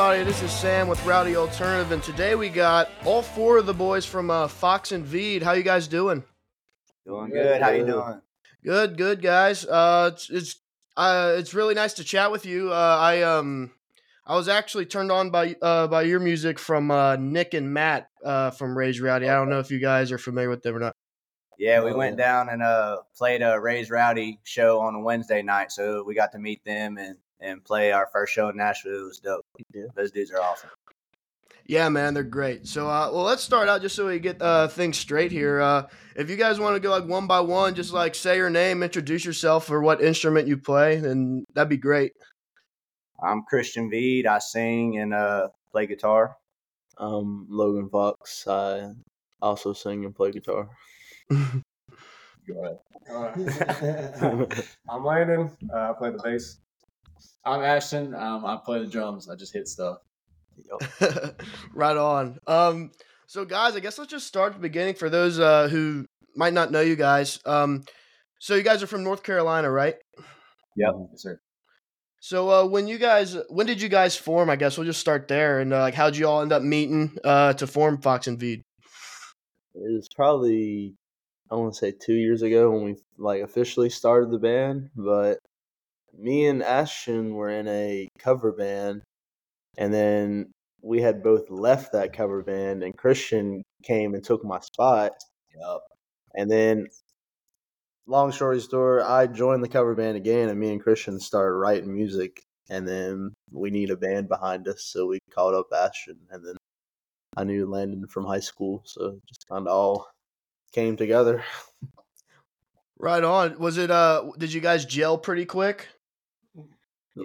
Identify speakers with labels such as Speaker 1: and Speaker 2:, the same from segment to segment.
Speaker 1: What's up, everybody? This is Sam with Rowdy Alternative, and today we got all four of the boys from uh, Fox N' Vead. How you guys doing?
Speaker 2: Doing good. How you doing?
Speaker 1: Good, good, guys. Uh, it's it's, uh, it's really nice to chat with you. Uh, I um, I was actually turned on by uh by your music from uh Nick and Matt uh from Raise Rowdy. I don't know if you guys are familiar with them or not.
Speaker 2: Yeah, we went down and uh played a Raise Rowdy show on a Wednesday night, so we got to meet them and and play our first show in Nashville. It was dope. Those dudes are awesome.
Speaker 1: Yeah, man, they're great. So, uh, well, let's start out just so we get uh, things straight here. Uh, if you guys want to go like one by one, just like say your name, introduce yourself, or what instrument you play, then that'd be great.
Speaker 2: I'm Christian Vead. I sing and uh play guitar.
Speaker 3: I'm Logan Fox. I also sing and play guitar.
Speaker 4: Go ahead. All right. I'm Landon. Uh, I play the bass.
Speaker 5: I'm Ashton. Um, I play the drums. I just hit stuff.
Speaker 1: right on. Um, so guys, I guess let's just start at the beginning for those uh, who might not know you guys. Um, so you guys are from North Carolina, right?
Speaker 2: Yeah,
Speaker 5: Yes, sir.
Speaker 1: So uh, when you guys, when did you guys form? I guess we'll just start there. And uh, like, how'd you all end up meeting uh, to form Fox N' Vead?
Speaker 3: It was probably I want to say two years ago when we like officially started the band, but me and Ashton were in a cover band, and then we had both left that cover band, and Christian came and took my spot.
Speaker 2: Yep.
Speaker 3: And then, long story short, I joined the cover band again, and me and Christian started writing music. And then we need a band behind us, so we called up Ashton, and then I knew Landon from high school, so just kind of all came together.
Speaker 1: Right on. Was it? Uh, did you guys gel pretty quick?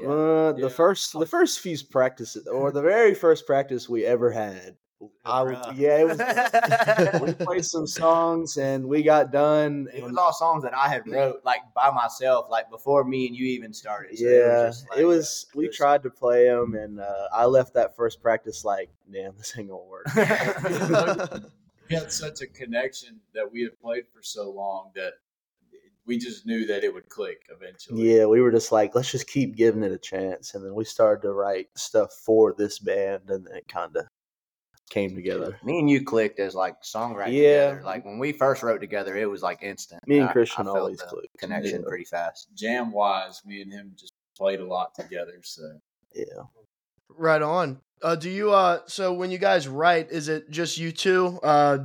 Speaker 3: Uh, the
Speaker 5: Yeah.
Speaker 3: first, the first few practices, or the very first practice we ever had, I
Speaker 2: rough.
Speaker 3: yeah, it was. we played some songs and we got done.
Speaker 2: It was all songs that I had wrote like by myself, like before me and you even started. So
Speaker 3: yeah,
Speaker 2: just,
Speaker 3: it
Speaker 2: like,
Speaker 3: was.
Speaker 2: uh,
Speaker 3: We
Speaker 2: it
Speaker 3: tried to play them, and uh, I left that first practice like, damn, this ain't gonna work.
Speaker 5: We had such a connection that we had played for so long that we just knew that it would click eventually.
Speaker 3: yeah, we were just like, let's just keep giving it a chance, and then we started to write stuff for this band, and it kind of came together.
Speaker 2: Me and you clicked as like songwriters.
Speaker 3: Yeah.
Speaker 2: together. Like when we first wrote together, it was like instant.
Speaker 3: Me and
Speaker 2: I- I
Speaker 3: Christian
Speaker 2: felt
Speaker 3: always
Speaker 2: the
Speaker 3: clicked.
Speaker 2: Connection
Speaker 3: Yeah.
Speaker 2: pretty fast.
Speaker 5: Jam wise, me and him just played a lot together. So
Speaker 3: Yeah.
Speaker 1: Right on. Uh, do you? Uh, so when you guys write, is it just you two, uh,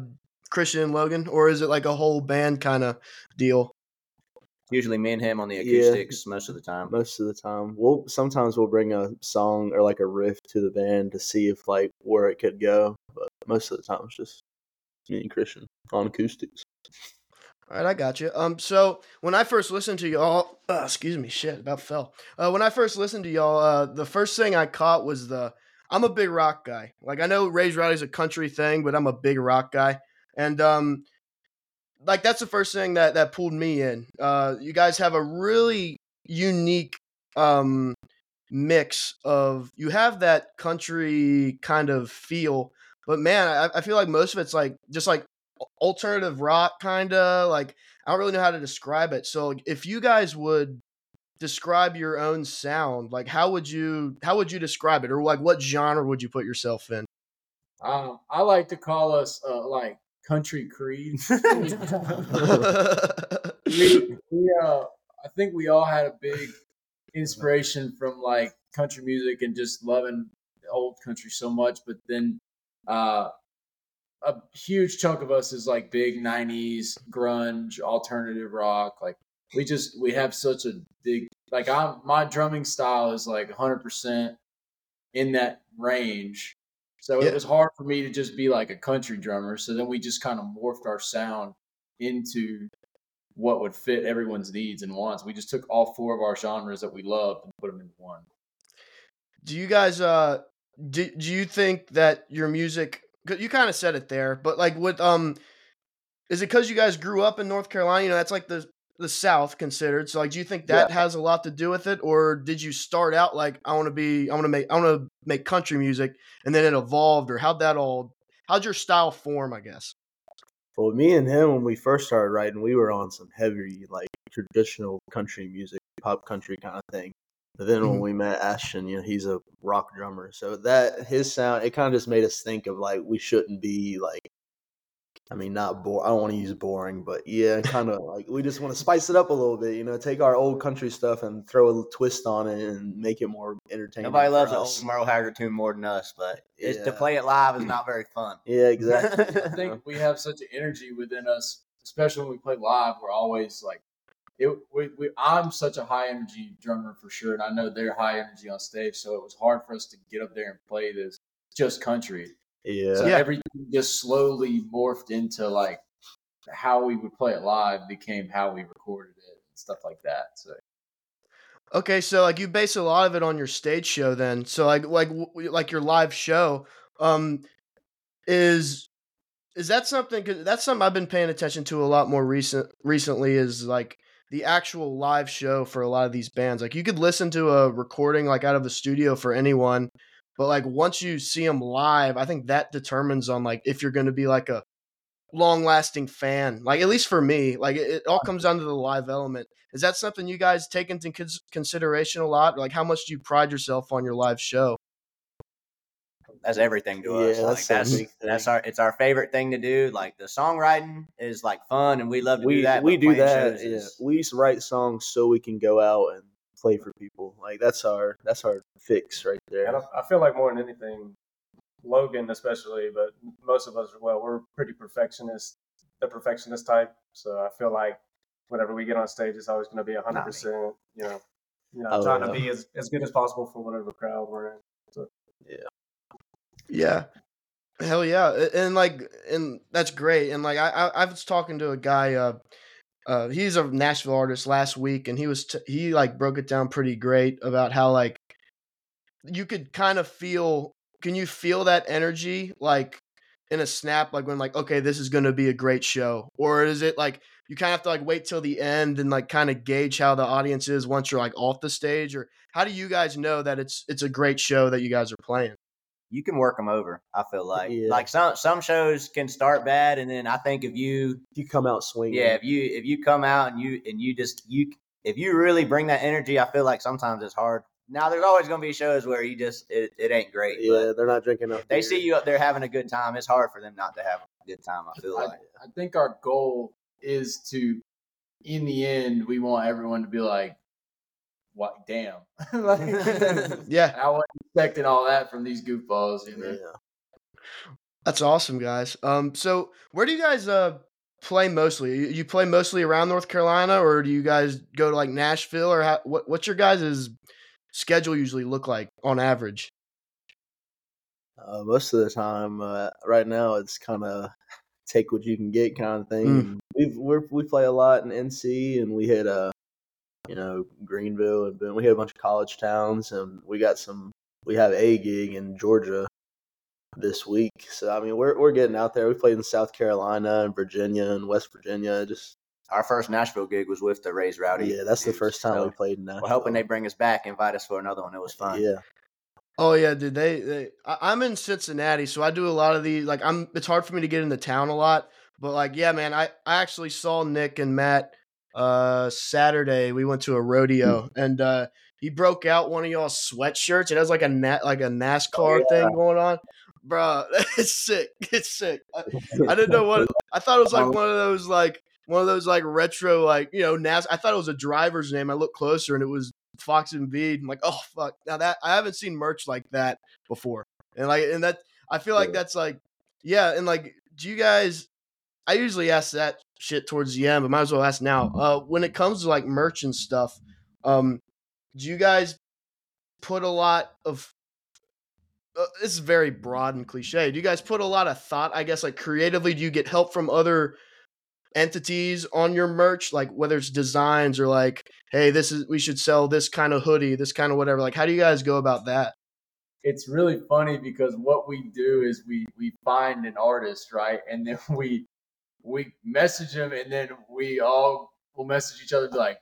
Speaker 1: Christian and Logan, or is it like a whole band kind of deal?
Speaker 2: Usually me and him on the
Speaker 3: Yeah.
Speaker 2: acoustics most of the time.
Speaker 3: most of the time we'll sometimes we'll bring a song or like a riff to the band to see if like where it could go but most of the time it's just me and christian on acoustics
Speaker 1: All right, I got you. Um, so when I first listened to y'all, uh, excuse me, shit, about fell. Uh, when I first listened to y'all, uh, the first thing I caught was the. I'm a big rock guy. Like I know Raise Rowdy's a country thing, but I'm a big rock guy, and um, like that's the first thing that that pulled me in. Uh, you guys have a really unique um mix of you have that country kind of feel, but man, I, I feel like most of it's like just like alternative rock kind of like i don't really know how to describe it. So if you guys would describe your own sound like how would you how would you describe it? Or like what genre would you put yourself in?
Speaker 5: Um, I like to call us uh, like country creed. we, we uh, I think we all had a big inspiration from like country music and just loving the old country so much. But then uh, a huge chunk of us is like big '90s grunge, alternative rock. Like we just we have such a big like I'm, my drumming style is like 100 percent in that range. So
Speaker 1: Yeah.
Speaker 5: it was hard for me to just be like a country drummer. So then we just kind of morphed our sound into what would fit everyone's needs and wants. We just took all four of our genres that we loved and put them into one.
Speaker 1: do you guys uh do, do you think that your music 'cause you kind of said it there but like with um is it because you guys grew up in north carolina you know that's like the the south considered. So like do you think that has a lot to do with it? Or did you start out like i want to be i want to make i want to make country music and then it evolved or how'd that all how'd your style form i guess?
Speaker 3: Well me and him when we first started writing we were on some heavy like traditional country music pop country kind of thing. But then when
Speaker 1: Mhm.
Speaker 3: we met Ashton, you know, he's a rock drummer, so that his sound it kind of just made us think of like we shouldn't be like. I mean, not bore. I don't want to use boring, but yeah, kind of like we just want to spice it up a little bit. You know, take our old country stuff and throw a twist on it and make it more entertaining.
Speaker 2: Nobody
Speaker 3: for
Speaker 2: loves an old Merle Haggard tune more than us, but it's, to play it live is not very fun.
Speaker 3: Yeah, exactly.
Speaker 5: I think we have such an energy within us, especially when we play live. We're always like, it. We, we, I'm such a high energy drummer for sure, and I know they're high energy on stage. So it was hard for us to get up there and play this just country.
Speaker 3: Yeah.
Speaker 5: So
Speaker 1: Yeah.
Speaker 5: everything just slowly morphed into like how we would play it live became how we recorded it and stuff like that. So
Speaker 1: Okay, so like you base a lot of it on your stage show then. So like like w- like your live show um is is that something cuz that's something I've been paying attention to a lot more recent recently is like the actual live show for a lot of these bands. Like you could listen to a recording like out of the studio for anyone, but like once you see them live, I think that determines on like if you're going to be like a long lasting fan. Like at least for me, like it, it all comes down to the live element. Is that something you guys take into cons- consideration a lot? Like how much do you pride yourself on your live show?
Speaker 2: That's everything to
Speaker 3: Yeah,
Speaker 2: us. Like
Speaker 3: that's
Speaker 2: that's that's our it's our favorite thing to do. Like the songwriting is like fun, and we love to
Speaker 3: we
Speaker 2: do that.
Speaker 3: we
Speaker 2: but
Speaker 3: do
Speaker 2: playing
Speaker 3: that. Yeah.
Speaker 2: is-
Speaker 3: We used to write songs so we can go out and play for people. Like that's our that's our fix right there.
Speaker 4: And I, I feel like more than anything, Logan especially, but most of us as well, we're pretty perfectionist, the perfectionist type. So I feel like whenever we get on stage, it's always going to be hundred percent. You know, you know,
Speaker 3: Oh,
Speaker 4: trying
Speaker 3: yeah.
Speaker 4: to be as, as good as possible for whatever crowd we're in.
Speaker 1: Yeah. Yeah. Hell yeah. And like and that's great. And like I I, I was talking to a guy uh uh he's a Nashville artist last week and he was t- he like broke it down pretty great about how like you could kind of feel can you feel that energy like in a snap like when like okay this is going to be a great show or is it like you kind of have to like wait till the end and like kind of gauge how the audience is once you're like off the stage or how do you guys know that it's it's a great show that you guys are playing
Speaker 2: you can work them over. I feel like
Speaker 3: Yeah.
Speaker 2: like some some shows can start bad, and then I think if you
Speaker 3: If you come out swinging,
Speaker 2: yeah if you if you come out and you and you just you if you really bring that energy, I feel like sometimes it's hard. Now there's always going to be shows where you just it, it ain't great.
Speaker 3: yeah,
Speaker 2: but
Speaker 3: they're not drinking up.
Speaker 2: they
Speaker 3: beer.
Speaker 2: see you up there having a good time. It's hard for them not to have a good time. I feel
Speaker 5: I,
Speaker 2: like.
Speaker 5: I think our goal is to, in the end, we want everyone to be like, "What? Damn!" like,
Speaker 1: yeah
Speaker 5: I wasn't expecting all that from these goofballs. You know?
Speaker 3: Yeah.
Speaker 1: That's awesome, guys. Um, so where do you guys uh play mostly? You, you play mostly around North Carolina, or do you guys go to like Nashville, or how, what? What's your guys' schedule usually look like on average?
Speaker 3: Uh, most of the time, uh, right now, it's kind of take what you can get kind of thing.
Speaker 1: Mm.
Speaker 3: We're, we play a lot in NC, and we hit uh, you know Greenville, and then we hit a bunch of college towns, and we got some. We have a gig in Georgia this week, so I mean we're we're getting out there. We played in South Carolina and Virginia and West Virginia. Just
Speaker 2: Our first Nashville gig was with the Raise Rowdy.
Speaker 3: yeah, that's the first time
Speaker 2: so
Speaker 3: we played in Nashville.
Speaker 2: We're hoping they bring us back, invite us for another one. It was fun.
Speaker 3: Yeah,
Speaker 1: Oh yeah, dude. They, they I, I'm in Cincinnati, so I do a lot of these. Like I'm, it's hard for me to get into town a lot, but like yeah, man. I I actually saw Nick and Matt uh Saturday. We went to a rodeo, and uh he broke out one of y'all sweatshirts. It has like a nat like a NASCAR thing going on. Bro, it's sick. It's sick. I, I didn't know what I thought it was like one of those like one of those like retro like you know NAS. I thought it was a driver's name. I looked closer and it was Fox N' Vead. I'm like, oh fuck. Now that I haven't seen merch like that before, and like and that I feel like that's like yeah, and like do you guys? I usually ask that shit towards the end, but might as well ask now. Uh, when it comes to like merch and stuff, um, do you guys put a lot of uh, this is very broad and cliche. Do you guys put a lot of thought, I guess, like creatively? Do you get help from other entities on your merch, like whether it's designs or like, hey, this is we should sell this kind of hoodie, this kind of whatever. Like, how do you guys go about that?
Speaker 5: It's really funny because what we do is we we find an artist, right, and then we we message them, and then we all will message each other, like,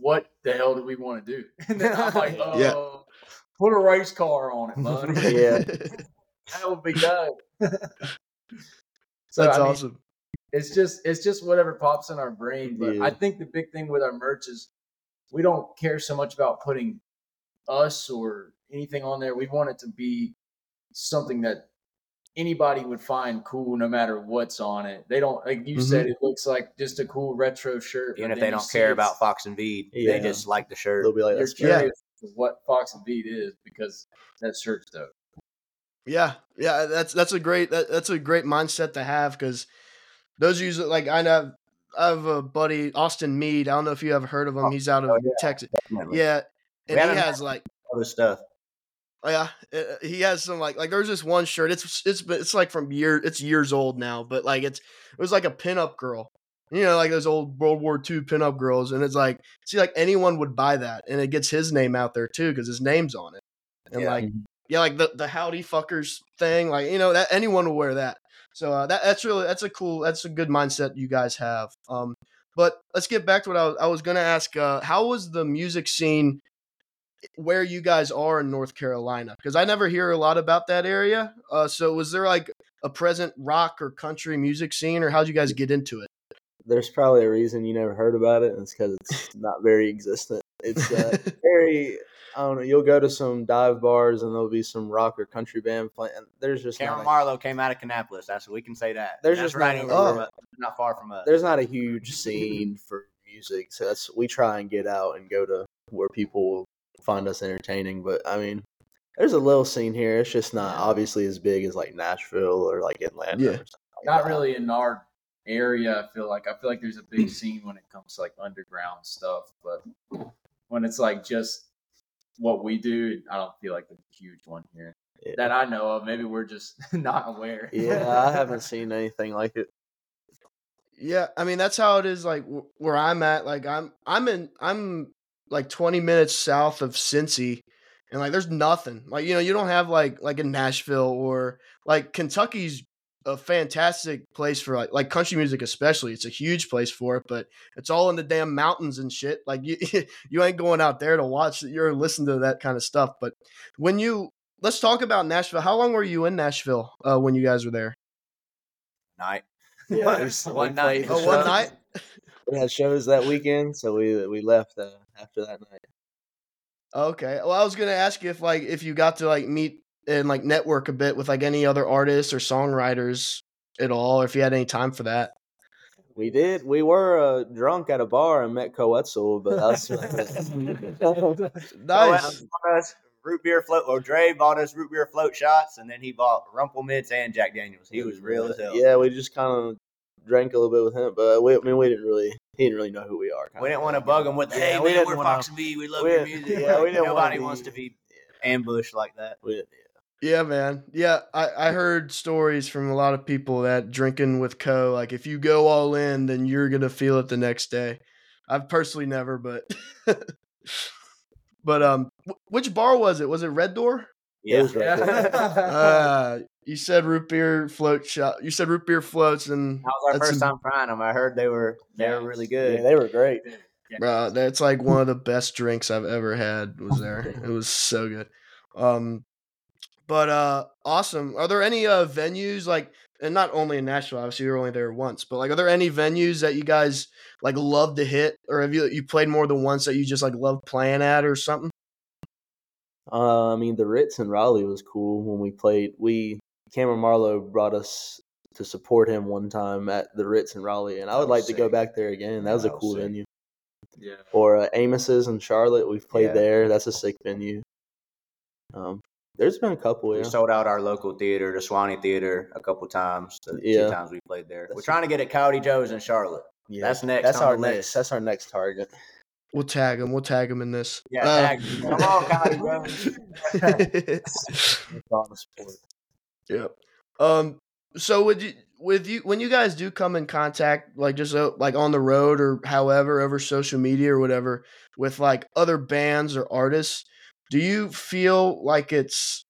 Speaker 5: "What the hell do we want to do?" And then I'm like, "Oh,
Speaker 1: Yeah.
Speaker 5: put a race car on it, bud.
Speaker 3: Yeah.
Speaker 5: that would be done." so
Speaker 1: That's
Speaker 5: I mean,
Speaker 1: awesome.
Speaker 5: it's just it's just whatever pops in our brain. But
Speaker 3: Yeah.
Speaker 5: I think the big thing with our merch is we don't care so much about putting us or anything on there. We want it to be something that anybody would find cool no matter what's on it. They don't like you
Speaker 1: Mhm.
Speaker 5: said it looks like just a cool retro shirt.
Speaker 2: Even if they don't care about Fox N' Vead,
Speaker 3: Yeah.
Speaker 2: they just like the shirt.
Speaker 3: They'll be like,
Speaker 5: You're
Speaker 3: that's
Speaker 1: Yeah.
Speaker 5: curious what Fox N' Vead is because that shirt's dope.
Speaker 1: Yeah, yeah, that's that's a great that, that's a great mindset to have because those use like I know I have a buddy Austin Meade. I don't know if you ever heard of him. He's out of
Speaker 2: oh, yeah.
Speaker 1: Texas.
Speaker 2: Definitely.
Speaker 1: Yeah, and he has like
Speaker 2: Other stuff.
Speaker 1: Oh, yeah, uh, he has some like like there's this one shirt. It's it's it's like from year it's years old now, but like it's it was like a pinup girl. You know, like those old World War II pinup girls, and it's like, see, like anyone would buy that, and it gets his name out there too because his name's on it, and
Speaker 2: Yeah.
Speaker 1: like yeah, like the the howdy fuckers thing, like you know that anyone will wear that. So uh, that that's really that's a cool that's a good mindset you guys have. Um, but let's get back to what I was I was gonna ask. Uh, how was the music scene where you guys are in North Carolina? Because I never hear a lot about that area. Uh, so was there like a present rock or country music scene, or how'd you guys get into it?
Speaker 3: There's probably a reason you never heard about it, and it's because it's not very existent. It's uh, very. I don't know. You'll go to some dive bars and there'll be some rock or country band playing. There's just
Speaker 2: Cameron
Speaker 3: not
Speaker 2: Marlowe came out of Kannapolis. That's what we can say that.
Speaker 3: There's
Speaker 2: That's
Speaker 3: just
Speaker 2: right
Speaker 3: not-
Speaker 2: over
Speaker 1: oh.
Speaker 2: not far from us.
Speaker 3: there's not a huge scene for music, so that's we try and get out and go to where people will find us entertaining. But I mean, there's a little scene here. It's just not obviously as big as like Nashville or like Atlanta.
Speaker 1: Yeah.
Speaker 3: or like
Speaker 5: Not
Speaker 3: that.
Speaker 5: really in our area. I feel like I feel like there's a big scene when it comes to like underground stuff, but when it's like just what we do, I don't feel like there's a huge one here
Speaker 3: Yeah.
Speaker 5: that I know of. Maybe we're just not aware.
Speaker 3: Yeah, I haven't seen anything like it.
Speaker 1: Yeah, I mean that's how it is. Like where I'm at, like I'm I'm in I'm like 20 minutes south of Cincy, and like there's nothing. Like you know you don't have like like in Nashville or like Kentucky's a fantastic place for like like country music especially. It's a huge place for it, but it's all in the damn mountains and shit. Like you you ain't going out there to watch. You're listening to that kind of stuff. But when you let's talk about Nashville. How long were you in Nashville uh, when you guys were there?
Speaker 2: night.
Speaker 3: Yeah,
Speaker 2: one night.
Speaker 3: played
Speaker 1: Oh,
Speaker 3: the
Speaker 1: one
Speaker 3: shows.
Speaker 1: night.
Speaker 3: We had shows that weekend, so we we left uh, after that night.
Speaker 1: Okay. Well, I was gonna ask you if like if you got to like meet and like network a bit with like any other artists or songwriters at all, or if you had any time for that.
Speaker 3: We did. We were uh, drunk at a bar and met Koe Wetzel, but that's
Speaker 1: Nice.
Speaker 2: So, root beer float. Well, Dre bought us root beer float shots, and then he bought Rumple Minze and Jack Daniels. He was real as hell.
Speaker 3: Yeah, we just kind of drank a little bit with him, but we, I mean, we didn't really. He didn't really know who we are.
Speaker 2: We didn't want to bug him with,
Speaker 3: Yeah,
Speaker 2: "Hey,
Speaker 3: we
Speaker 2: man,
Speaker 3: didn't
Speaker 2: we're
Speaker 3: wanna-
Speaker 2: Fox and B. We love
Speaker 3: we
Speaker 2: your music."
Speaker 3: yeah, we didn't
Speaker 2: Nobody
Speaker 3: be-
Speaker 2: wants to be ambushed like that.
Speaker 3: We,
Speaker 1: Yeah, man. Yeah, I I heard stories from a lot of people that drinking with Koe. Like if you go all in, then you're gonna feel it the next day. I've personally never, but but um, wh- which bar was it? Was it Red Door?
Speaker 3: It was right there.
Speaker 1: Uh, you said root beer float shot. You said root beer floats, and
Speaker 2: That was our
Speaker 1: that's
Speaker 2: first
Speaker 1: some-
Speaker 2: time trying them. I heard they were they were really good.
Speaker 3: yeah, they were great.
Speaker 1: Bro, that's like one of the best drinks I've ever had was there. It was so good. Um but uh awesome. Are there any uh venues like and not only in Nashville, obviously you were only there once, but like are there any venues that you guys like love to hit or have you you played more than once that you just like love playing at or something?
Speaker 3: Uh, I mean, the Ritz in Raleigh was cool when we played. We Cameron Marlowe brought us to support him one time at the Ritz in Raleigh, and I would
Speaker 5: was
Speaker 3: like to go back there again. That was a
Speaker 5: That was
Speaker 3: cool
Speaker 5: sick.
Speaker 3: venue.
Speaker 5: Yeah.
Speaker 3: Or uh, Amos's in Charlotte, we've played
Speaker 2: Yeah.
Speaker 3: there. That's a sick venue. Um, there's been a couple.
Speaker 2: We sold out our local theater, the Swanee Theater, a couple times. The
Speaker 3: Yeah.
Speaker 2: two times we played there. We're trying to get at Coyote Joe's in Charlotte.
Speaker 3: yeah.
Speaker 2: That's next
Speaker 3: That's our next.
Speaker 2: list.
Speaker 3: That's our next target.
Speaker 1: We'll tag him. We'll tag him in this.
Speaker 2: Yeah,
Speaker 1: Uh,
Speaker 2: tag- come on, Coyote Joe's.
Speaker 1: Yep. Um. So would you with you when you guys do come in contact like just uh, like on the road or however over social media or whatever with like other bands or artists, do you feel like it's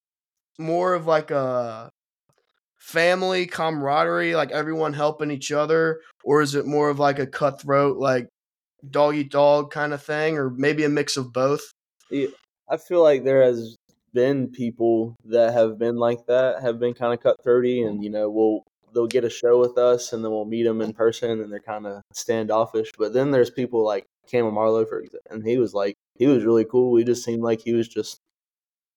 Speaker 1: more of like a family camaraderie, like everyone helping each other, or is it more of like a cutthroat, like dog eat dog kind of thing, or maybe a mix of both?
Speaker 3: Yeah, I feel like there has been people that have been like that, have been kind of cutthroaty, and you know, we'll they'll get a show with us, and then we'll meet them in person, and they're kind of standoffish. But then there's people like Cameron Marlowe, for example, and he was like he was really cool. We just seemed like he was just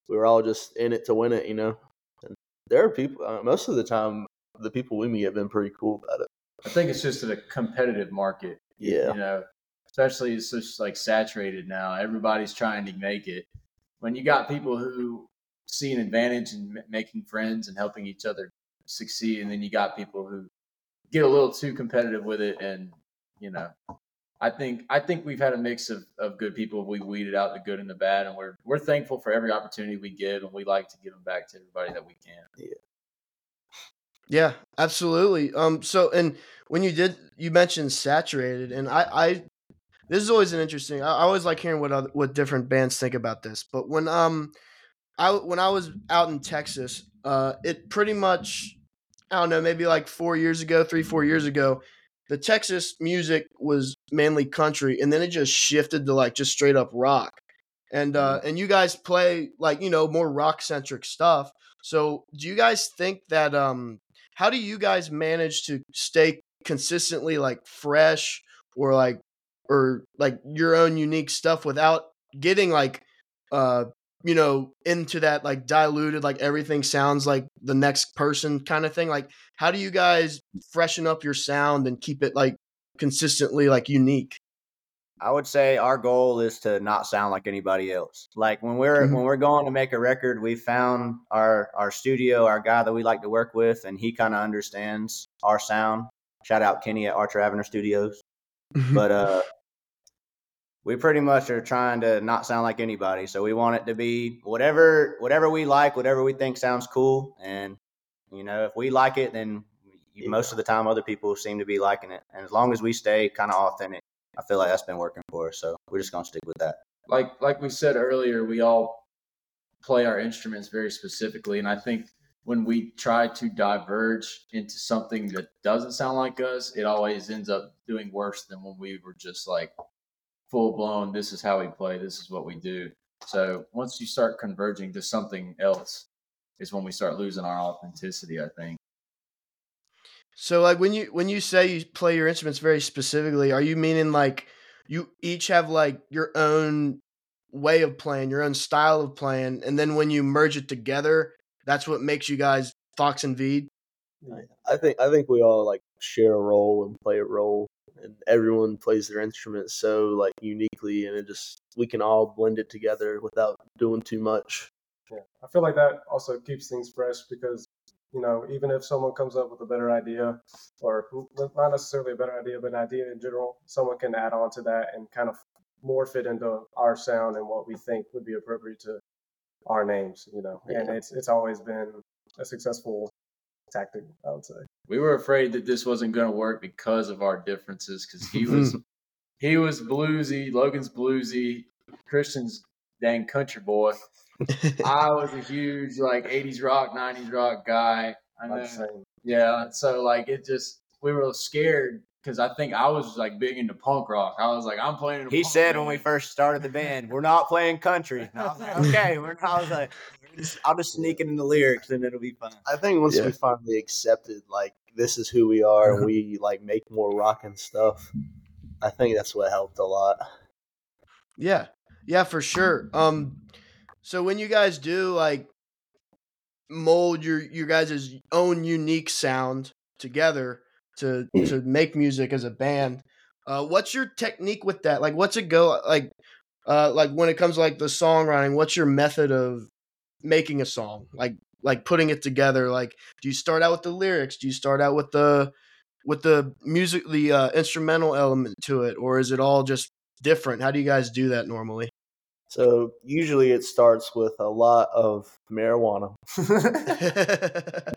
Speaker 3: we were all just in it to win it, you know. And there are people uh, most of the time the people we meet have been pretty cool about it.
Speaker 5: I think it's just a competitive market.
Speaker 3: Yeah.
Speaker 5: You know, especially it's just like saturated now. Everybody's trying to make it. When you got people who see an advantage in m- making friends and helping each other succeed, and then you got people who get a little too competitive with it, and you know, I think I think we've had a mix of, of good people. We weeded out the good and the bad, and we're we're thankful for every opportunity we get, and we like to give them back to everybody that we can.
Speaker 1: Yeah, absolutely. Um, so and when you did, you mentioned saturated, and I, I, this is always an interesting. I, I always like hearing what other, what different bands think about this. But when um, I when I was out in Texas, uh, it pretty much, I don't know, maybe like four years ago, three four years ago, the Texas music was mainly country, and then it just shifted to like just straight up rock, and uh, and you guys play like you know more rock centric stuff. So do you guys think that um how do you guys manage to stay consistently like fresh or like or like your own unique stuff without getting like uh you know into that like diluted like everything sounds like the next person kind of thing like how do you guys freshen up your sound and keep it like consistently like unique
Speaker 2: I would say our goal is to not sound like anybody else. Like when we're
Speaker 1: Mhm.
Speaker 2: when we're going to make a record, we found our our studio, our guy that we like to work with, and he kind of understands our sound. Shout out Kenny at Archer Avenue Studios. But uh, we pretty much are trying to not sound like anybody. So we want it to be whatever whatever we like, whatever we think sounds cool, and you know if we like it, then
Speaker 3: Yeah.
Speaker 2: most of the time other people seem to be liking it. And as long as we stay kind of authentic, I feel like that's been working for us. So we're just gonna stick with that.
Speaker 5: like like we said earlier, we all play our instruments very specifically, and I think when we try to diverge into something that doesn't sound like us, it always ends up doing worse than when we were just like full blown. This is how we play. This is what we do. So once you start converging to something else, is when we start losing our authenticity. I think.
Speaker 1: So like when you when you say you play your instruments very specifically, are you meaning like you each have like your own way of playing, your own style of playing, and then when you merge it together, that's what makes you guys Fox N' Vead?
Speaker 3: I think I think we all like share a role and play a role, and everyone plays their instrument so like uniquely, and it just we can all blend it together without doing too much.
Speaker 4: Yeah, I feel like that also keeps things fresh because you know even if someone comes up with a better idea, or not necessarily a better idea, but an idea in general, someone can add on to that and kind of morph it into our sound and what we think would be appropriate to our names. You know, and it's it's always been a successful tactic, I would say.
Speaker 5: we were afraid that this wasn't going to work because of our differences because he was he was bluesy logan's bluesy christian's dang country boy i was a huge like 80s rock 90s rock guy i know yeah so like it just we were scared because i think i was like big into punk rock i was like i'm playing a
Speaker 2: He
Speaker 5: punk
Speaker 2: said when we first started the band, we're not playing country. And I was like, okay, we're not. I was like, we're just- I'll just sneak it in the lyrics and it'll be fine.
Speaker 3: I think once
Speaker 1: Yeah.
Speaker 3: we finally accepted like this is who we are, and we like make more rockin' stuff. I think that's what helped a lot.
Speaker 1: Yeah. Yeah, for sure. Um so when you guys do like mold your your guys' own unique sound together to to make music as a band, uh what's your technique with that? Like what's it go like uh like when it comes to like the songwriting, what's your method of making a song? Like like putting it together like do you start out with the lyrics? Do you start out with the with the music the uh, instrumental element to it or is it all just different? How do you guys do that normally?
Speaker 3: So usually it starts with a lot of marijuana,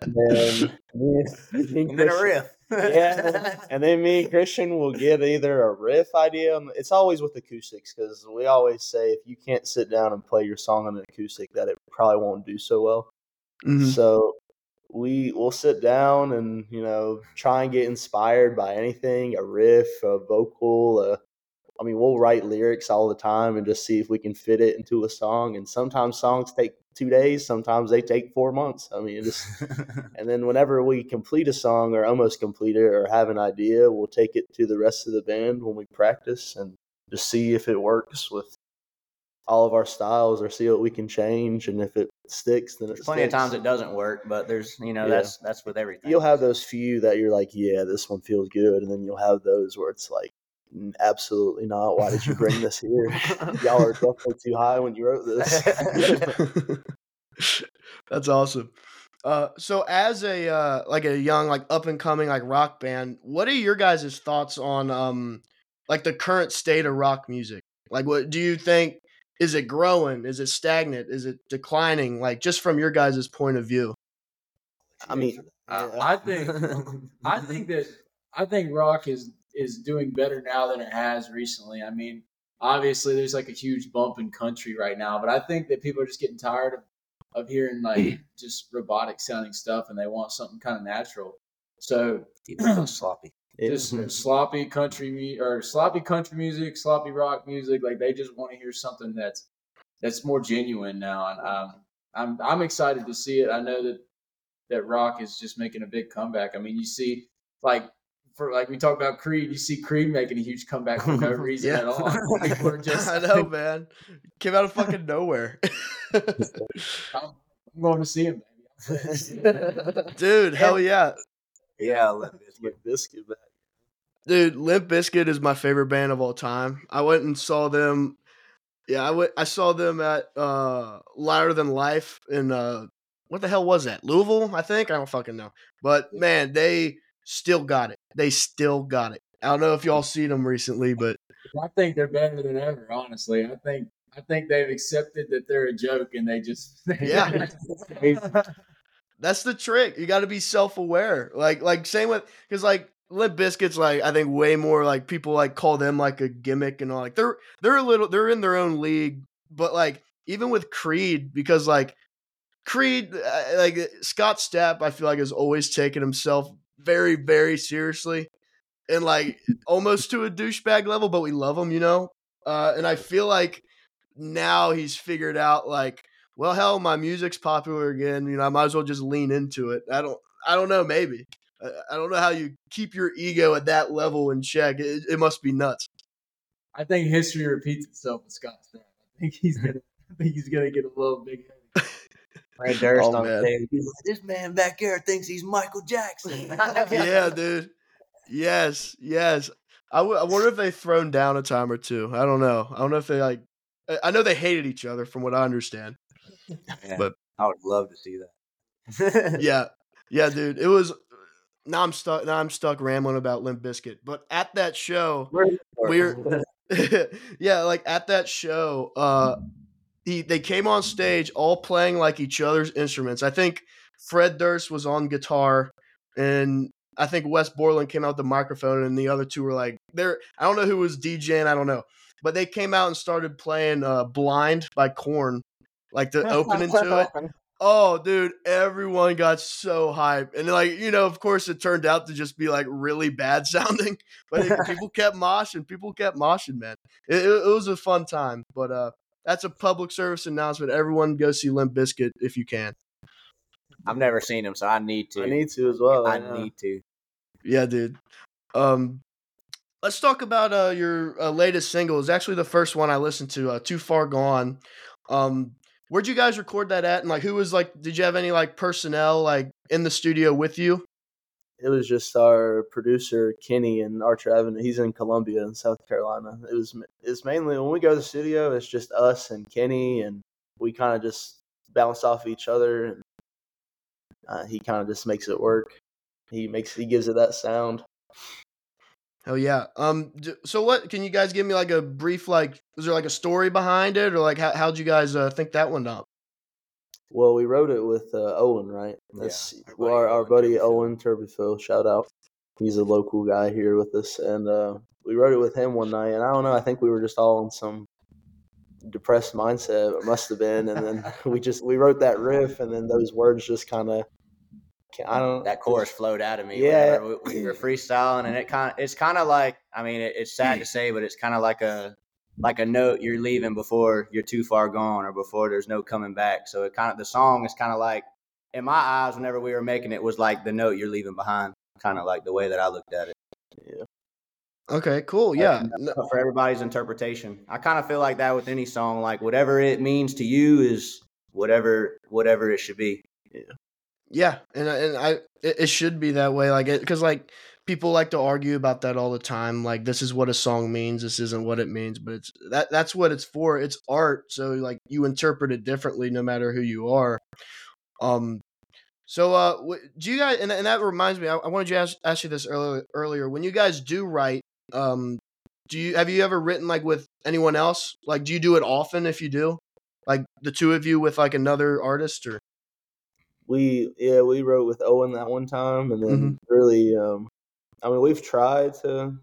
Speaker 3: and then, me and
Speaker 2: And then a
Speaker 3: Christian-
Speaker 2: riff.
Speaker 3: yeah, and then me and Christian will get either a riff idea. It's always with acoustics because we always say if you can't sit down and play your song on an acoustic, that it probably won't do so well.
Speaker 1: Mhm.
Speaker 3: So we will sit down and you know try and get inspired by anything, a riff, a vocal, a I mean, we'll write lyrics all the time and just see if we can fit it into a song. And sometimes songs take two days, sometimes they take four months. I mean, just and then whenever we complete a song or almost complete it or have an idea, we'll take it to the rest of the band when we practice and just see if it works with all of our styles or see what we can change. And if it sticks, then it
Speaker 2: There's plenty of times it doesn't work, but there's you know
Speaker 3: Yeah.
Speaker 2: that's that's with everything.
Speaker 3: You'll have those few that you're like, yeah, this one feels good, and then you'll have those where it's like, "N- absolutely not. Why did you bring this here? Y'all are definitely too high when you wrote this.
Speaker 1: That's awesome. Uh, so as a uh, like a young like up and coming like rock band, what are your guys' thoughts on um like the current state of rock music? Like, what do you think? Is it growing? Is it stagnant? Is it declining? Like, just from your guys' point of view.
Speaker 3: I mean,
Speaker 5: Uh,
Speaker 3: yeah.
Speaker 5: I think I think that I think rock is is doing better now than it has recently. I mean, obviously there's like a huge bump in country right now, but I think that people are just getting tired of, of hearing like just robotic sounding stuff and they want something kind of natural. So
Speaker 2: Keep it so sloppy.
Speaker 5: just sloppy country mu- or sloppy country music, sloppy rock music. Like they just want to hear something that's that's more genuine now, and um, I'm I'm excited to see it. I know that that rock is just making a big comeback. I mean, you see like. For like we talked about Creed, you see Creed making a huge comeback for no reason
Speaker 1: Yeah.
Speaker 5: at all. People are just
Speaker 1: I know, man. Came out of fucking nowhere.
Speaker 5: I'm going to see him, baby.
Speaker 1: Dude, hell yeah.
Speaker 2: yeah, Limp Bizkit.
Speaker 3: Limp Bizkit back.
Speaker 1: Dude, Limp Bizkit is my favorite band of all time. I went and saw them. Yeah, I went. I saw them at uh, Louder Than Life in uh, what the hell was that? Louisville, I think. I don't fucking know. But man, they still got it. They still got it. I don't know if y'all seen them recently, but
Speaker 5: I think they're better than ever. Honestly, I think I think they've accepted that they're a joke and they just
Speaker 1: Yeah. that's the trick. You got to be self aware. Like like same with because like Limp Bizkit's, like I think way more like people like call them like a gimmick and all. Like they're they're a little they're in their own league, but like even with Creed because like Creed uh, like Scott Stapp, I feel like has always taken himself very very seriously and like almost to a douchebag level, but we love him, you know. Uh, and I feel like now he's figured out like well hell my music's popular again you know i might as well just lean into it i don't i don't know maybe i, I don't know how you keep your ego at that level in check it, it must be nuts
Speaker 5: I think history repeats itself with Scott Stapp. I think he's gonna I think he's gonna get a little big.
Speaker 2: Fred Durst
Speaker 1: Oh,
Speaker 2: on
Speaker 1: man.
Speaker 2: stage. He's like, this man back here thinks he's Michael Jackson.
Speaker 1: yeah dude yes yes I, w- I wonder if they've thrown down a time or two i don't know i don't know if they like I- i know they hated each other from what i understand
Speaker 2: Yeah,
Speaker 1: But-
Speaker 2: I would love to see that.
Speaker 1: yeah, yeah, dude. It was. Now I'm stuck. Now I'm stuck rambling about Limp Bizkit. But at that show, we're yeah, like at that show, uh, he they came on stage all playing like each other's instruments. I think Fred Durst was on guitar, and I think Wes Borland came out with the microphone, and the other two were like they're. I don't know who was DJing. I don't know, but they came out and started playing uh, "Blind" by Korn, like the opening to it. Oh, dude, everyone got so hyped. And like, you know, of course it turned out to just be like really bad sounding, but it, people kept moshing. People kept moshing, man. It, it, it was a fun time. But uh that's a public service announcement. Everyone go see Limp Bizkit if you can.
Speaker 2: I've never seen him, so I need to.
Speaker 3: I need to as well.
Speaker 2: I
Speaker 3: yeah.
Speaker 2: need to.
Speaker 1: Yeah, dude. Um let's talk about uh your uh, latest single. It's actually the first one I listened to, uh Too Far Gone. Um where'd you guys record that at? And like who was like did you have any like personnel like in the studio with you?
Speaker 3: It was just our producer Kenny and Archer Avenue. He's in Columbia in South Carolina. It was it's mainly when we go to the studio, it's just us and Kenny, and we kind of just bounce off each other, and uh, he kind of just makes it work. He makes he gives it that sound.
Speaker 1: Oh yeah. Um. So what? Can you guys give me like a brief like? Is there like a story behind it, or like how how'd you guys uh, think that one up?
Speaker 3: Well, we wrote it with uh, Owen, right?
Speaker 2: Yeah,
Speaker 3: That's
Speaker 2: our buddy
Speaker 3: our, our
Speaker 2: Owen
Speaker 3: buddy Owen Turbyfield. Shout out. He's a local guy here with us, and uh, we wrote it with him one night. And I don't know. I think we were just all in some depressed mindset. It must have been. And then we just we wrote that riff, and then those words just kind of I don't.
Speaker 2: that chorus flowed out of me.
Speaker 3: Yeah.
Speaker 2: we, we were freestyling, and it kind it's kind of like I mean it, it's sad to say, but it's kind of like a like a note you're leaving before you're too far gone or before there's no coming back. So it kind of the song is kind of like in my eyes whenever we were making it was like the note you're leaving behind, kind of like the way that I looked at it. Yeah.
Speaker 1: Okay, cool. Yeah.
Speaker 2: But for everybody's interpretation, I kind of feel like that with any song. Like whatever it means to you is whatever whatever it should be.
Speaker 1: Yeah, Yeah, and and I it, it should be that way, like it because like people like to argue about that all the time. Like this is what a song means, this isn't what it means, but it's that that's what it's for. It's art, so like you interpret it differently no matter who you are. Um, so uh, do you guys? And, and that reminds me, I, I wanted to ask ask you this earlier. Earlier, when you guys do write, um, do you have you ever written like with anyone else? Like, do you do it often? If you do, like the two of you with like another artist, or
Speaker 3: we yeah we wrote with Owen that one time, and then
Speaker 1: Mhm.
Speaker 3: really, um, I mean, we've tried to.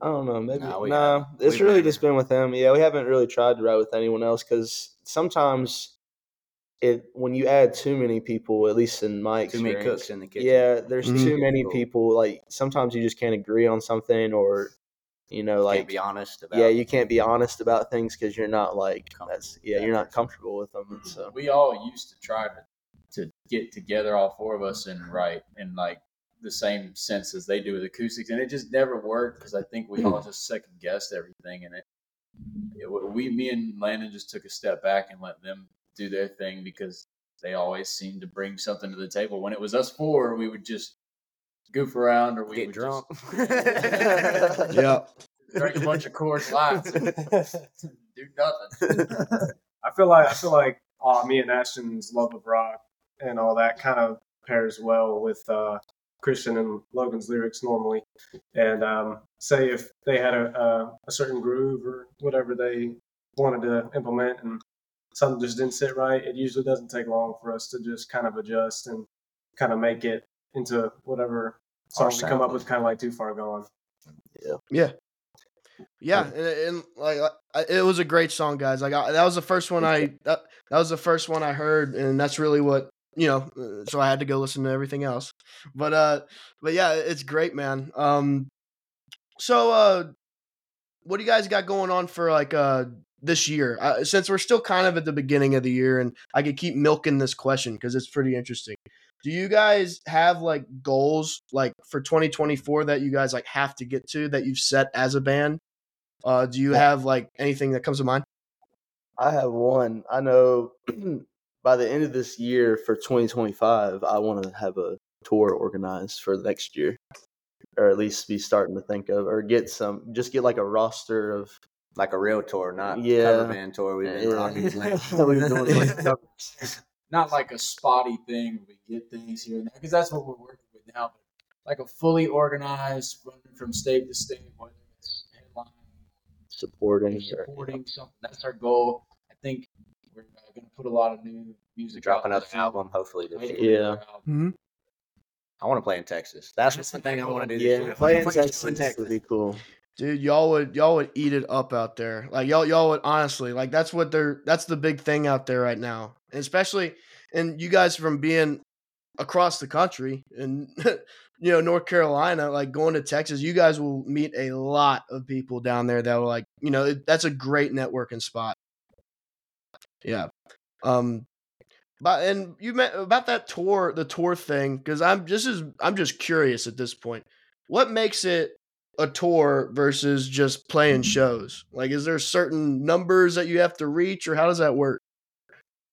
Speaker 3: I don't know, maybe
Speaker 2: Nah,
Speaker 3: no.
Speaker 2: we haven't.
Speaker 3: it's
Speaker 2: We've
Speaker 3: really just been with him. Yeah, we haven't really tried to write with anyone else because sometimes it when you add too many people, at least in my
Speaker 2: Too many
Speaker 3: experience,
Speaker 2: cooks in the kitchen.
Speaker 3: yeah, there's
Speaker 1: Mhm.
Speaker 3: too many people. Like sometimes you just can't agree on something, or you know,
Speaker 2: like
Speaker 3: like
Speaker 2: be honest about.
Speaker 3: yeah, you can't be honest about things because you're not like that's yeah,
Speaker 2: with
Speaker 3: you're not comfortable with them, and so
Speaker 5: we all used to try to to get together, all four of us, and write and like the same sense as they do with acoustics, and it just never worked because I think we all just second guessed everything, and it, it we me and Landon just took a step back and let them do their thing because they always seemed to bring something to the table. When it was us four, we would just goof around or we
Speaker 2: Get
Speaker 5: would
Speaker 2: drunk.
Speaker 5: just
Speaker 1: yeah.
Speaker 5: drink a bunch of Coors Lights, do nothing.
Speaker 4: I feel like I feel like uh, me and Ashton's love of rock and all that kind of pairs well with uh, Christian and Logan's lyrics normally. And um, say if they had a, a a certain groove or whatever they wanted to implement and something just didn't sit right, it usually doesn't take long for us to just kind of adjust and kind of make it into whatever
Speaker 2: Our
Speaker 4: song we come up with, kind of like too far gone.
Speaker 1: Yeah. Yeah, and, and like it was a great song, guys. Like I, that was the first one I that, that was the first one I heard, and that's really what you know. uh, So I had to go listen to everything else, but uh, but yeah, it's great, man. Um, so uh, what do you guys got going on for like uh this year? Uh, since we're still kind of at the beginning of the year, and I could keep milking this question because it's pretty interesting. Do you guys have like goals like for 2024 that you guys like have to get to that you've set as a band? Uh, do you have like anything that comes to mind?
Speaker 3: I have one. I know by the end of this year for 2025, I want to have a tour organized for next year, or at least be starting to think of, or get some, just get like a roster of.
Speaker 2: like a real tour, not
Speaker 3: Yeah.
Speaker 2: cover band tour. We've been
Speaker 3: Yeah.
Speaker 2: rocking lately.
Speaker 3: Doing
Speaker 5: not like a spotty thing where we get things here and there because that's what we're working with now. But like a fully organized, running from state to state, whether it's headline
Speaker 3: supporting.
Speaker 5: or
Speaker 3: or-
Speaker 5: supporting something. That's our goal. I think we're going to put a lot of new music.
Speaker 2: Drop
Speaker 5: out
Speaker 2: another
Speaker 5: there.
Speaker 2: album, hopefully. This
Speaker 5: Waiting
Speaker 2: year.
Speaker 3: Yeah.
Speaker 1: Mm-hmm.
Speaker 2: I want to play in Texas. That's the thing I want to do. This
Speaker 3: Yeah,
Speaker 2: year.
Speaker 3: playing
Speaker 2: Play
Speaker 3: Texas
Speaker 2: in Texas
Speaker 3: would be cool.
Speaker 1: Dude, y'all would y'all would eat it up out there. Like y'all y'all would honestly like that's what they're that's the big thing out there right now. And especially and you guys from being across the country and you know North Carolina, like going to Texas, you guys will meet a lot of people down there that will like you know it, that's a great networking spot. Yeah. Um. But and you met about that tour, the tour thing, because I'm just as I'm just curious at this point. What makes it a tour versus just playing shows? Like, is there certain numbers that you have to reach, or how does that work?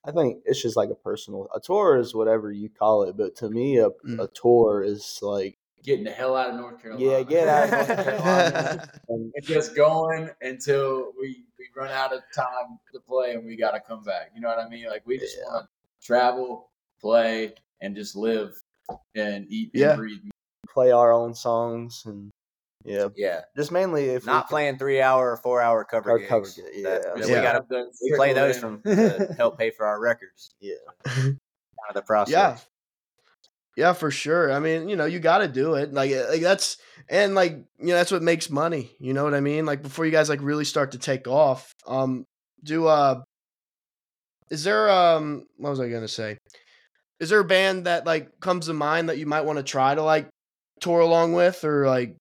Speaker 3: I think it's just like a personal. A tour is whatever you call it, but to me, a,
Speaker 1: Mm.
Speaker 3: a tour is like
Speaker 5: Getting the hell out of North Carolina.
Speaker 3: Yeah, get out of North Carolina.
Speaker 5: and just going until we, we run out of time to play and we got to come back. You know what I mean? Like we just
Speaker 3: Yeah.
Speaker 5: want to travel, play, and just live and eat and
Speaker 1: Yeah.
Speaker 5: breathe.
Speaker 3: play our own songs and yeah,
Speaker 2: Yeah,
Speaker 3: just mainly if
Speaker 2: not
Speaker 3: we,
Speaker 2: playing three hour or four hour cover
Speaker 3: Our
Speaker 2: gigs.
Speaker 3: cover yeah.
Speaker 2: that
Speaker 1: Yeah.
Speaker 2: We gotta we play those from to help pay for our records.
Speaker 3: Yeah.
Speaker 2: Kind of the process.
Speaker 1: Yeah. Yeah, for sure. I mean, you know, you got to do it. Like, uh, like that's and like you know that's what makes money. You know what I mean? Like before you guys like really start to take off. Um, do uh, is there um, what was I gonna say? is there a band that like comes to mind that you might want to try to like tour along with or like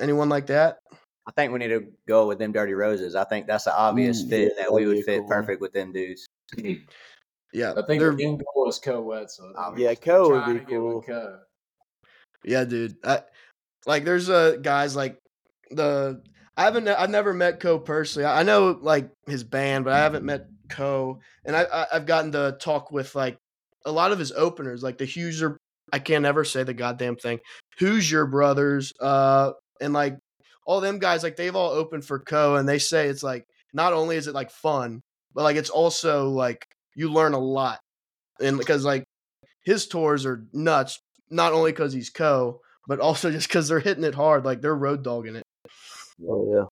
Speaker 1: anyone like that?
Speaker 2: I think we need to go with them Dirty Roses. I think that's an obvious
Speaker 3: Mm,
Speaker 2: fit
Speaker 3: yeah,
Speaker 2: that we would fit
Speaker 3: cool
Speaker 2: perfect with them dudes.
Speaker 1: Yeah,
Speaker 5: I think
Speaker 1: they're-
Speaker 5: the end goal is Koe Wet. So
Speaker 2: Obviously.
Speaker 3: Yeah, Koe would be
Speaker 5: to get with
Speaker 3: cool.
Speaker 5: Koe.
Speaker 1: Yeah, dude. I, like, there's uh guys like the I haven't I've never met Koe personally. I I know like his band, but I haven't met Koe. And I, I I've gotten to talk with like a lot of his openers, like the Huser. I can't ever say the goddamn thing. Hoosier brothers, uh, and like all them guys, like they've all opened for Koe. And they say it's like not only is it like fun, but like it's also like you learn a lot, and because like his tours are nuts not only because he's Koe, but also just because they're hitting it hard. Like they're road dogging it.
Speaker 3: Oh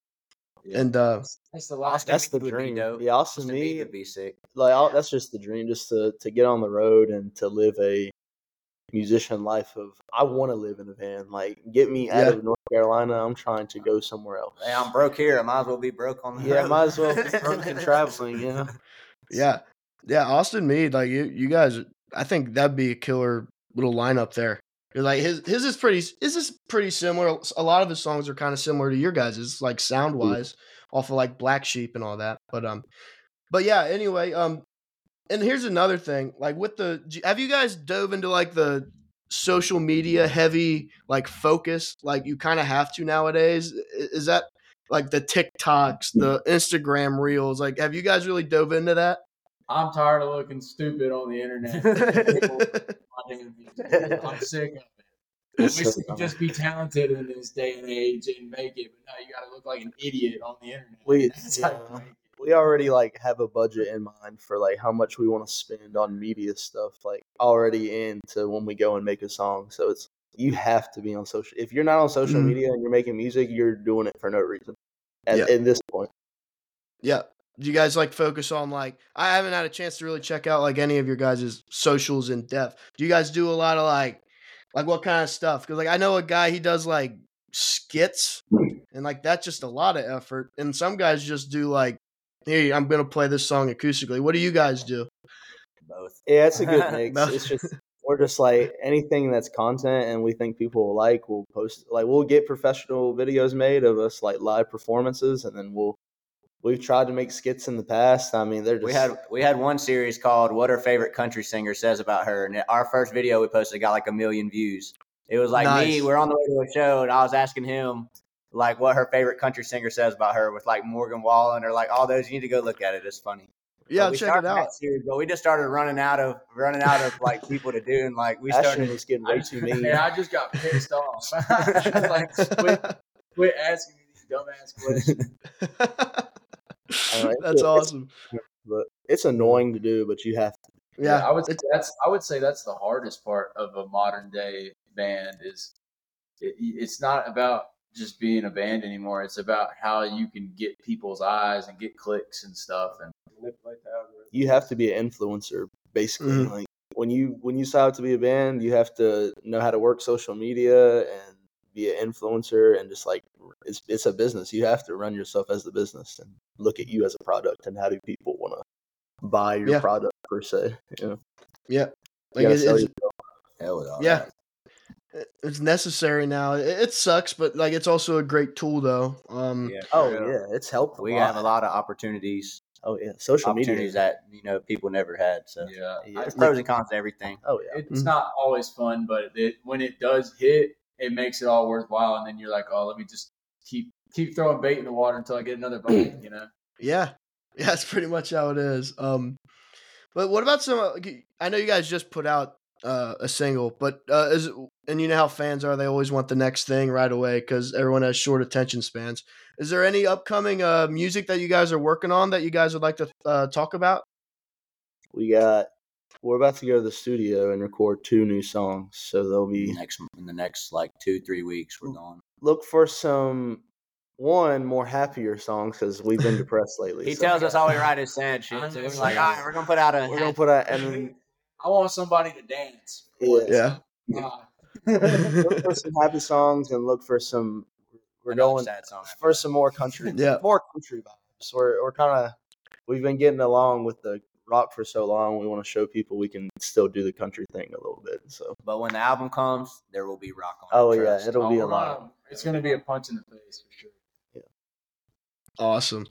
Speaker 3: yeah,
Speaker 1: And uh,
Speaker 5: That's the last.
Speaker 3: that's the
Speaker 2: Meade be
Speaker 3: dream.
Speaker 2: dope.
Speaker 3: Yeah, Austin
Speaker 2: Austin Meade
Speaker 3: Meade,
Speaker 2: would be sick.
Speaker 3: like I'll, that's just the dream, just to to get on the road and to live a musician life of I want to live in a van. Like get me out
Speaker 1: Yeah.
Speaker 3: of North Carolina. I'm trying to go somewhere else.
Speaker 2: Hey, I'm broke here. I might as well be broke on the
Speaker 3: Yeah,
Speaker 2: road.
Speaker 3: might as well be broke and traveling. You know.
Speaker 1: yeah, yeah, Austin Meade, like you, you guys, I think that'd be a killer little lineup there. Like his, his is pretty, his is pretty similar. A lot of his songs are kind of similar to your guys', like sound wise, off of like Black Sheep and all that. But um, but yeah. Anyway, um, and here's another thing. Like with the, have you guys dove into like the social media heavy like focus? Like you kind of have to nowadays. Is that like the TikToks, the Instagram reels? Like, have you guys really dove into that?
Speaker 5: I'm tired of looking stupid on the internet. People finding music. I'm sick of it. I wish you could just be talented in this day and age and make it, but now you got to look like an idiot on the internet.
Speaker 3: We-
Speaker 5: That's how you
Speaker 3: yeah. we already like have a budget in mind for like how much we want to spend on media stuff like already into when we go and make a song so it's you have to be on social if you're not on social
Speaker 1: Mhm.
Speaker 3: media and you're making music you're doing it for no reason at,
Speaker 1: Yeah.
Speaker 3: at this point
Speaker 1: Yeah. Do you guys like focus on like I haven't had a chance to really check out like any of your guys' socials in depth. Do you guys do a lot of like like what kind of stuff? Because like I know a guy he does like skits and like that's just a lot of effort. And some guys just do like, hey, I'm gonna play this song acoustically. What do you guys do?
Speaker 2: Both.
Speaker 3: yeah it's a good mix it's just we're just like anything that's content and we think people will like we'll post like we'll get professional videos made of us like live performances and then we'll we've tried to make skits in the past i mean they're just
Speaker 2: We had we had one series called "What Her Favorite Country Singer Says About Her," and our first video we posted got like a million views. It was like me. We're on the way to a show, and I was asking him like what her favorite country singer says about her, with like Morgan Wallen or like all those. You need to go look at it. It's funny.
Speaker 1: Yeah,
Speaker 2: we
Speaker 1: check it out.
Speaker 2: Series, but we just started running out of running out of like people to do, and like we
Speaker 3: Ashton
Speaker 2: started.
Speaker 3: was getting way too mean
Speaker 5: Yeah, I just got pissed off. like, quit, quit asking me these dumbass questions.
Speaker 3: Know,
Speaker 1: That's
Speaker 3: it's-
Speaker 1: awesome.
Speaker 3: but it's annoying to do but you have to
Speaker 1: Yeah,
Speaker 5: I would say that's I would say that's the hardest part of a modern day band is it, it's not about just being a band anymore. It's about how you can get people's eyes and get clicks and stuff. And
Speaker 4: Manipulate the algorithm.
Speaker 3: you have to be an influencer basically
Speaker 1: Mhm.
Speaker 3: like when you when you sign up to be a band you have to know how to work social media and be an influencer and just like it's it's a business you have to run yourself as the business and look at you as a product and how do people want to buy your
Speaker 1: Yeah.
Speaker 3: product per se you know
Speaker 1: yeah. Like
Speaker 3: gotta
Speaker 1: it-
Speaker 3: sell
Speaker 1: it's.
Speaker 2: Hell with all
Speaker 1: Yeah.
Speaker 2: that.
Speaker 1: it's necessary now. It, it sucks, but like it's also a great tool though. Um,
Speaker 2: Yeah,
Speaker 3: oh
Speaker 2: for real.
Speaker 3: yeah it's helped
Speaker 2: We
Speaker 3: lot.
Speaker 2: have a lot of opportunities,
Speaker 3: oh yeah social media
Speaker 2: opportunities that you know people never had. So
Speaker 5: yeah,
Speaker 3: yeah.
Speaker 2: there's pros and cons to everything.
Speaker 3: oh yeah
Speaker 5: it's
Speaker 1: Mhm.
Speaker 5: not always fun, but it, when it does hit, it makes it all worthwhile. And then you're like, oh, let me just keep keep throwing bait in the water until I get another bite. You know.
Speaker 1: Yeah, yeah, that's pretty much how it is. Um, but what about some? uh, I know you guys just put out uh, a single, but uh, is and you know how fans are; they always want the next thing right away because everyone has short attention spans. Is there any upcoming uh, music that you guys are working on that you guys would like to uh, talk about?
Speaker 3: we got we're about to go to the studio and record two new songs so they'll be
Speaker 2: Next in the next like two three weeks, we're going.
Speaker 3: look for some one more happier songs because we've been depressed lately.
Speaker 2: He
Speaker 3: so
Speaker 2: tells us all we write is sad shit. So we're like, all right, we're gonna put out a.
Speaker 3: we're gonna put out and
Speaker 5: I want somebody to dance.
Speaker 3: yeah,
Speaker 1: Yeah.
Speaker 3: Look for some happy songs and look for some. We're
Speaker 2: another
Speaker 3: going
Speaker 2: sad song.
Speaker 3: for some more country,
Speaker 1: Yeah.
Speaker 3: more country vibes. We're we're kind of we've been getting along with the rock for so long. We want to show people we can still do the country thing a little bit. So,
Speaker 2: But when the album comes, there will be rock on.
Speaker 3: oh yeah, it'll be a
Speaker 5: Oh,
Speaker 3: lot.
Speaker 5: um, It's gonna be a punch in the face for sure. Yeah.
Speaker 1: Awesome.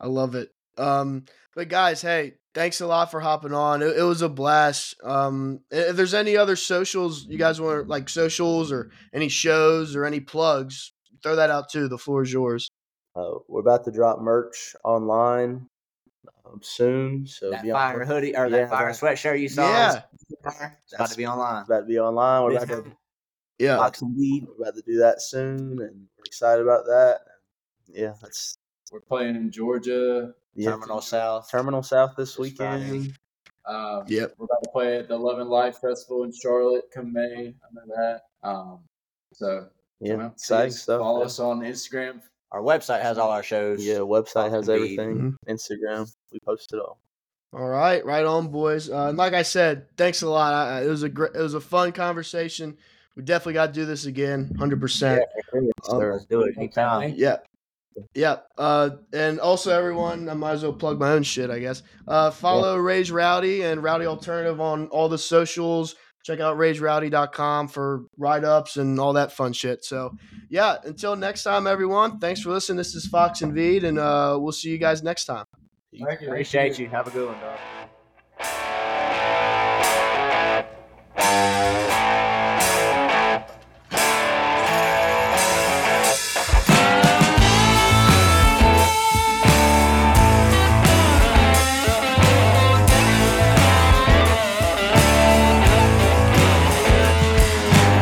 Speaker 1: I love it. Um, but guys, hey, thanks a lot for hopping on. It, it was a blast. Um, if there's any other socials you guys want, like socials or any shows or any plugs, throw that out too. The floor is yours.
Speaker 3: Uh, we're about to drop merch online um, soon, so
Speaker 2: that
Speaker 3: be on-
Speaker 2: fire hoodie or
Speaker 3: Yeah,
Speaker 2: that fire
Speaker 3: that-
Speaker 2: sweatshirt you saw.
Speaker 1: Yeah.
Speaker 2: It's about to be online.
Speaker 3: About to be online. We're about to,
Speaker 1: Yeah.
Speaker 2: Boxing Weed.
Speaker 3: we're about to do that soon, and we're excited about that. Yeah, that's
Speaker 5: We're playing in Georgia.
Speaker 3: yeah,
Speaker 2: Terminal South.
Speaker 3: Terminal South this
Speaker 2: This Friday.
Speaker 3: weekend.
Speaker 5: Um,
Speaker 1: Yep.
Speaker 5: We're about to play at the Love and Life Festival in Charlotte come May. I know that. Um, so
Speaker 3: Yeah,
Speaker 5: come out,
Speaker 3: exciting stuff.
Speaker 5: Follow
Speaker 3: yeah.
Speaker 5: us on Instagram.
Speaker 2: Our website has all our shows.
Speaker 3: Yeah, website has
Speaker 2: Boxing Beat.
Speaker 3: everything. Instagram, we post it all.
Speaker 1: All right, right on, boys. Uh, and like I said, thanks a lot. I, I- it was a great, it was a fun conversation. We definitely got to do this again, hundred percent.
Speaker 3: Sir.
Speaker 2: Let's do it anytime.
Speaker 1: Yeah. Yeah. Uh, and also, everyone, I might as well plug my own shit, I guess. Uh, follow Rage Rowdy and Rowdy Alternative on all the socials. Check out ragerowdy.com for write ups and all that fun shit. So, yeah, until next time, everyone, thanks for listening. This is Fox N' Vead, and uh, we'll see you guys next time.
Speaker 4: Thank you.
Speaker 2: Appreciate you. Have a good one, dog.